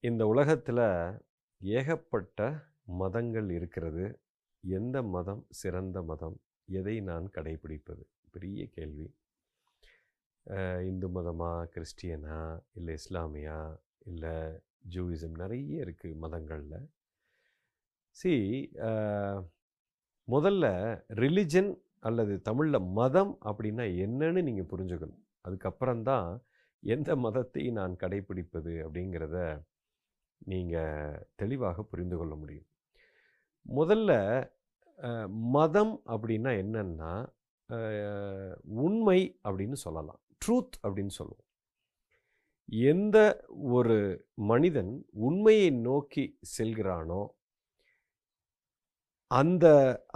இந்த உலகத்தில் ஏகப்பட்ட மதங்கள் இருக்கிறது. எந்த மதம் சிறந்த மதம்? எதை நான் கடைபிடிப்பது பெரிய கேள்வி. இந்து மதமா? கிறிஸ்டியனா? இல்லை இஸ்லாமியா? இல்லை ஜூயிசம்? நிறைய இருக்குது மதங்களில். சி முதல்ல ரிலிஜன் அல்லது தமிழில் மதம் அப்படின்னா என்னன்னு நீங்கள் புரிஞ்சுக்கணும். அதுக்கப்புறம்தான் எந்த மதத்தை நான் கடைபிடிப்பது அப்படிங்கிறத நீங்கள் தெளிவாக புரிந்து கொள்ள முடியும். முதல்ல மதம் அப்படின்னா என்னன்னா உண்மை அப்படின்னு சொல்லலாம். ட்ரூத் அப்படின்னு சொல்லுவோம். எந்த ஒரு மனிதன் உண்மையை நோக்கி செல்கிறானோ அந்த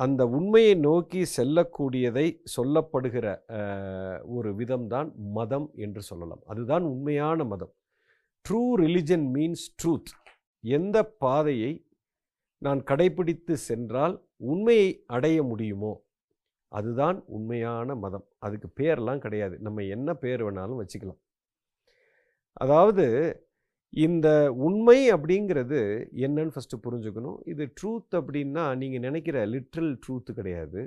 அந்த உண்மையை நோக்கி செல்லக்கூடியதை சொல்லப்படுகிற ஒரு விதம்தான் மதம் என்று சொல்லலாம். அதுதான் உண்மையான மதம். ட்ரூ ரிலிஜன் மீன்ஸ் ட்ரூத் எந்த பாதையை நான் கடைபிடித்து சென்றால் உண்மையை அடைய முடியுமோ? அதுதான் உண்மையான மதம். அதுக்கு பேரெல்லாம் கிடையாது. நம்ம என்ன பேர் வேணாலும் வச்சுக்கலாம். அதாவது இந்த உண்மை அப்படிங்கிறது என்னன்னு ஃபஸ்ட்டு புரிஞ்சுக்கணும். இது ட்ரூத் அப்படின்னா நீங்கள் நினைக்கிற லிட்ரல் ட்ரூத் கிடையாது.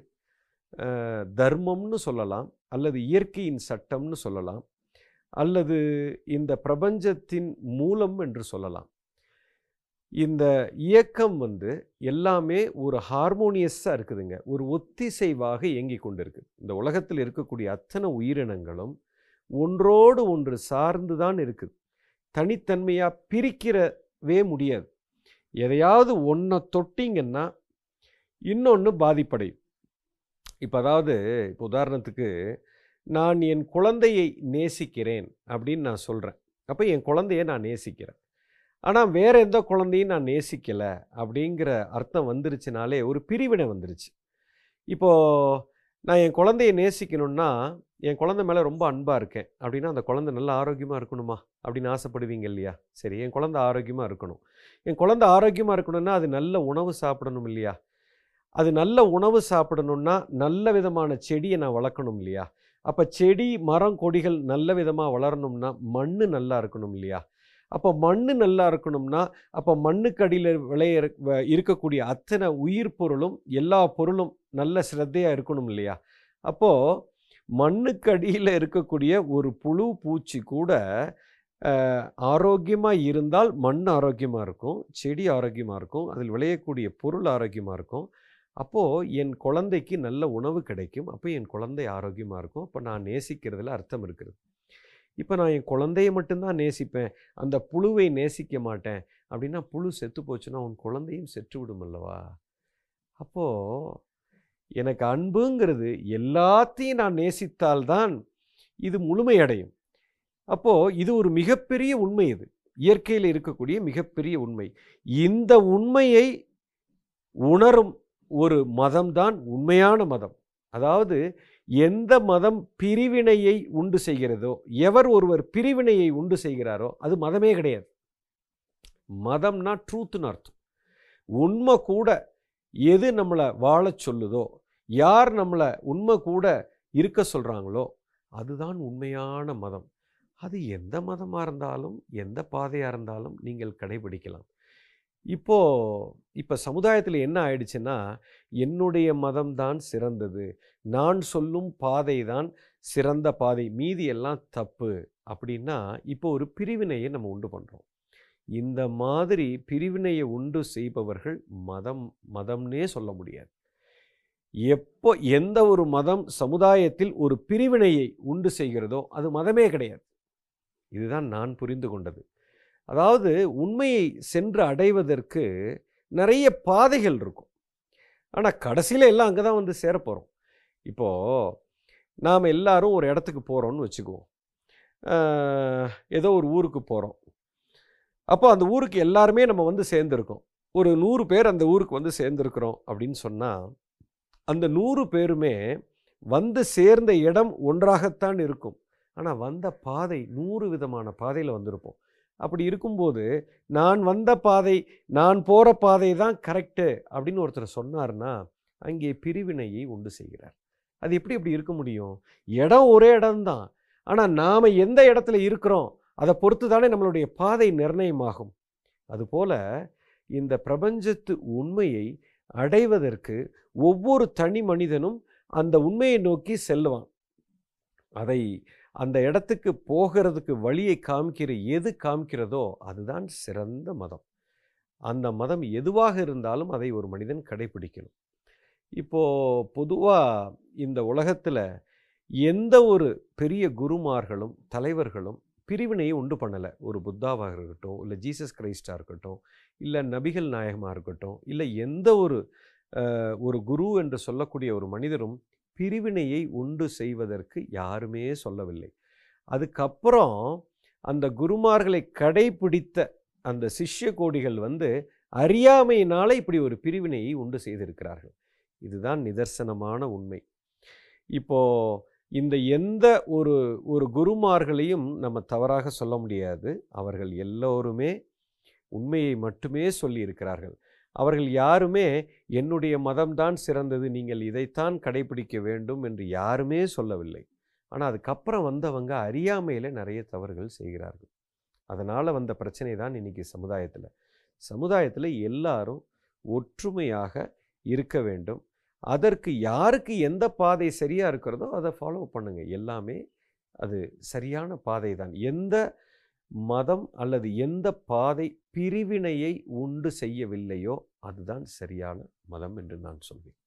தர்மம்னு சொல்லலாம் அல்லது இயற்கையின் சட்டம்னு சொல்லலாம் அல்லது இந்த பிரபஞ்சத்தின் மூலம் என்று சொல்லலாம். இந்த இயக்கம் வந்து எல்லாமே ஒரு ஹார்மோனியஸாக இருக்குதுங்க. ஒரு ஒத்திசைவாக இயங்கி கொண்டு இருக்குது இந்த உலகத்தில் இருக்கக்கூடிய அத்தனை உயிரினங்களும் ஒன்றோடு ஒன்று சார்ந்து தான் இருக்குது. தனித்தன்மையாக பிரிக்கிறவே முடியாது. எதையாவது ஒன்றை தொட்டிங்கன்னா இன்னொன்று பாதிப்படையும். இப்போ அதாவது இப்போ உதாரணத்துக்கு நான் என் குழந்தையை நேசிக்கிறேன் அப்படின்னு நான் சொல்கிறேன் அப்போ என் குழந்தையை நான் நேசிக்கிறேன். ஆனால் வேற எந்த குழந்தையும் நான் நேசிக்கலை அப்படிங்கிற அர்த்தம் வந்துருச்சுனாலே ஒரு பிரிவினை வந்துருச்சு. இப்போது நான் என் குழந்தையை நேசிக்கணும்னா என் குழந்தை மேலே ரொம்ப அன்பாக இருக்கேன். அப்படின்னா அந்த குழந்தை நல்லா ஆரோக்கியமாக இருக்கணுமா? அப்படின்னு ஆசைப்படுவீங்க இல்லையா? சரி என் குழந்தை ஆரோக்கியமாக இருக்கணும். என் குழந்தை ஆரோக்கியமாக இருக்கணும்னா அது நல்ல உணவு சாப்பிடணும் இல்லையா? அது நல்ல உணவு சாப்பிடணும்னா நல்ல விதமான செடியை நான் வளர்க்கணும் இல்லையா? அப்போ செடி மரம் கொடிகள் நல்ல விதமாக வளரணும்னா மண் நல்லா இருக்கணும் இல்லையா? அப்போ மண் நல்லா இருக்கணும்னா அப்போ மண்ணுக்கு அடியில் விளைய வ- இருக்கக்கூடிய அத்தனை உயிர் பொருளும் எல்லா பொருளும் நல்ல சிரத்தையாக இருக்கணும் இல்லையா? அப்போது மண்ணுக்கு அடியில் இருக்கக்கூடிய ஒரு புழு பூச்சி கூட ஆரோக்கியமாக இருந்தால் மண் ஆரோக்கியமாக இருக்கும் செடி ஆரோக்கியமாக இருக்கும் அதில் விளையக்கூடிய பொருள் ஆரோக்கியமாக இருக்கும். அப்போது என் குழந்தைக்கு நல்ல உணவு கிடைக்கும் அப்போ என் குழந்தை ஆரோக்கியமாக இருக்கும் அப்போ நான் நேசிக்கிறதுல அர்த்தம் இருக்கிறது. இப்போ நான் என் குழந்தைய மட்டும்தான் நேசிப்பேன். அந்த புழுவை நேசிக்க மாட்டேன். அப்படின்னா புழு செத்து போச்சுன்னா உன் குழந்தையும் செத்து விடும் அல்லவா? அப்போது எனக்கு அன்புங்கிறது எல்லாத்தையும் நான் நேசித்தால்தான் இது முழுமையடையும். அப்போது இது ஒரு மிகப்பெரிய உண்மை இது. இயற்கையில் இருக்கக்கூடிய மிகப்பெரிய உண்மை. இந்த உண்மையை உணரும் ஒரு மதம்தான் உண்மையான மதம். அதாவது எந்த மதம் பிரிவினையை உண்டு செய்கிறதோ எவர் ஒருவர் பிரிவினையை உண்டு செய்கிறாரோ அது மதமே கிடையாது. மதம்னா ட்ரூத்துன்னு அர்த்தம். உண்மை கூட எது நம்மளை வாழச் சொல்லுதோ யார் நம்மளை உண்மை கூட இருக்க சொல்கிறாங்களோ அதுதான் உண்மையான மதம். அது எந்த மதமாக இருந்தாலும் எந்த பாதையாக இருந்தாலும் நீங்கள் கடைபிடிக்கலாம். இப்போ இப்போ சமுதாயத்தில் என்ன ஆயிடுச்சுன்னா என்னுடைய மதம்தான் சிறந்தது. நான் சொல்லும் பாதை தான் சிறந்த பாதை. மீதி எல்லாம் தப்பு. அப்படின்னா இப்போ ஒரு பிரிவினையை நம்ம உண்டு பண்ணுறோம் இந்த மாதிரி பிரிவினையை உண்டு செய்பவர்கள் மதம் மதம்னே சொல்ல முடியாது. எப்போ எந்த ஒரு மதம் சமுதாயத்தில் ஒரு பிரிவினையை உண்டு செய்கிறதோ அது மதமே கிடையாது. இதுதான் நான் புரிந்து கொண்டது. அதாவது உண்மையை சென்று அடைவதற்கு நிறைய பாதைகள் இருக்கும். ஆனால் கடைசியில் எல்லாம் அங்கே தான் வந்து சேரப்போகிறோம் இப்போது நாம் எல்லாரும் ஒரு இடத்துக்கு போகிறோம்னு வச்சுக்குவோம். ஏதோ ஒரு ஊருக்கு போகிறோம் அப்போ அந்த ஊருக்கு எல்லாருமே நம்ம வந்து சேர்ந்துருக்கோம். ஒரு நூறு பேர் அந்த ஊருக்கு வந்து சேர்ந்துருக்குறோம் அப்படின்னு சொன்னால் அந்த நூறு பேருமே வந்து சேர்ந்த இடம் ஒன்றாகத்தான் இருக்கும். ஆனால் வந்த பாதை நூறு விதமான பாதையில் வந்திருப்போம். அப்படி இருக்கும்போது நான் வந்த பாதை நான் போகிற பாதை தான் கரெக்டு அப்படின்னு ஒருத்தர் சொன்னார்னா அங்கே பிரிவினையை உண்டு செய்கிறார். அது எப்படி இப்படி இருக்க முடியும்? இடம் ஒரே இடம்தான். ஆனால் நாம் எந்த இடத்துல இருக்கிறோம் அதை பொறுத்து தானே நம்மளுடைய பாதை நிர்ணயமாகும். அதுபோல இந்த பிரபஞ்சத்து உண்மையை அடைவதற்கு ஒவ்வொரு தனி மனிதனும் அந்த உண்மையை நோக்கி செல்லுவான். அதை அந்த இடத்துக்கு போகிறதுக்கு வழியை காமிக்கிற எது காமிக்கிறதோ அதுதான் சிறந்த மதம். அந்த மதம் எதுவாக இருந்தாலும் அதை ஒரு மனிதன் கடைபிடிக்கணும் இப்போது பொதுவாக இந்த உலகத்தில் எந்த ஒரு பெரிய குருமார்களும் தலைவர்களும் பிரிவினையை உண்டு பண்ணலை. ஒரு புத்தாவாக இருக்கட்டும் இல்லை ஜீசஸ் கிரைஸ்டாக இருக்கட்டும் இல்லை நபிகள் நாயகமாக இருக்கட்டும் இல்லை எந்த ஒரு ஒரு குரு என்று சொல்லக்கூடிய ஒரு மனிதரும் பிரிவினையை உண்டு செய்வதற்கு யாருமே சொல்லவில்லை. அதுக்கப்புறம் அந்த குருமார்களை கடைபிடித்த அந்த சிஷ்ய கோடிகள் வந்து அறியாமையினால இப்படி ஒரு பிரிவினையை உண்டு செய்திருக்கிறார்கள். இதுதான் நிதர்சனமான உண்மை. இப்போ இந்த எந்த ஒரு ஒரு குருமார்களையும் நம்ம தவறாக சொல்ல முடியாது. அவர்கள் எல்லோருமே உண்மையை மட்டுமே சொல்லி இருக்கிறார்கள் அவர்கள் யாருமே என்னுடைய மதம்தான் சிறந்தது நீங்கள் இதைத்தான் கடைபிடிக்க வேண்டும் என்று யாருமே சொல்லவில்லை. ஆனால் அதுக்கப்புறம் வந்தவங்க அறியாமையில் நிறைய தவறுகள் செய்கிறார்கள். அதனால் வந்த பிரச்சனை தான் இன்றைக்கி சமுதாயத்தில். சமுதாயத்தில் எல்லாரும் ஒற்றுமையாக இருக்க வேண்டும். அதற்கு யாருக்கு எந்த பாதை சரியாக இருக்கிறதோ அதை ஃபாலோ பண்ணுங்கள் எல்லாமே அது சரியான பாதை தான். எந்த மதம் அல்லது எந்த பாதை பிரிவினையை உண்டு செய்யவில்லையோ அதுதான் சரியான மதம் என்று நான் சொல்வேன்.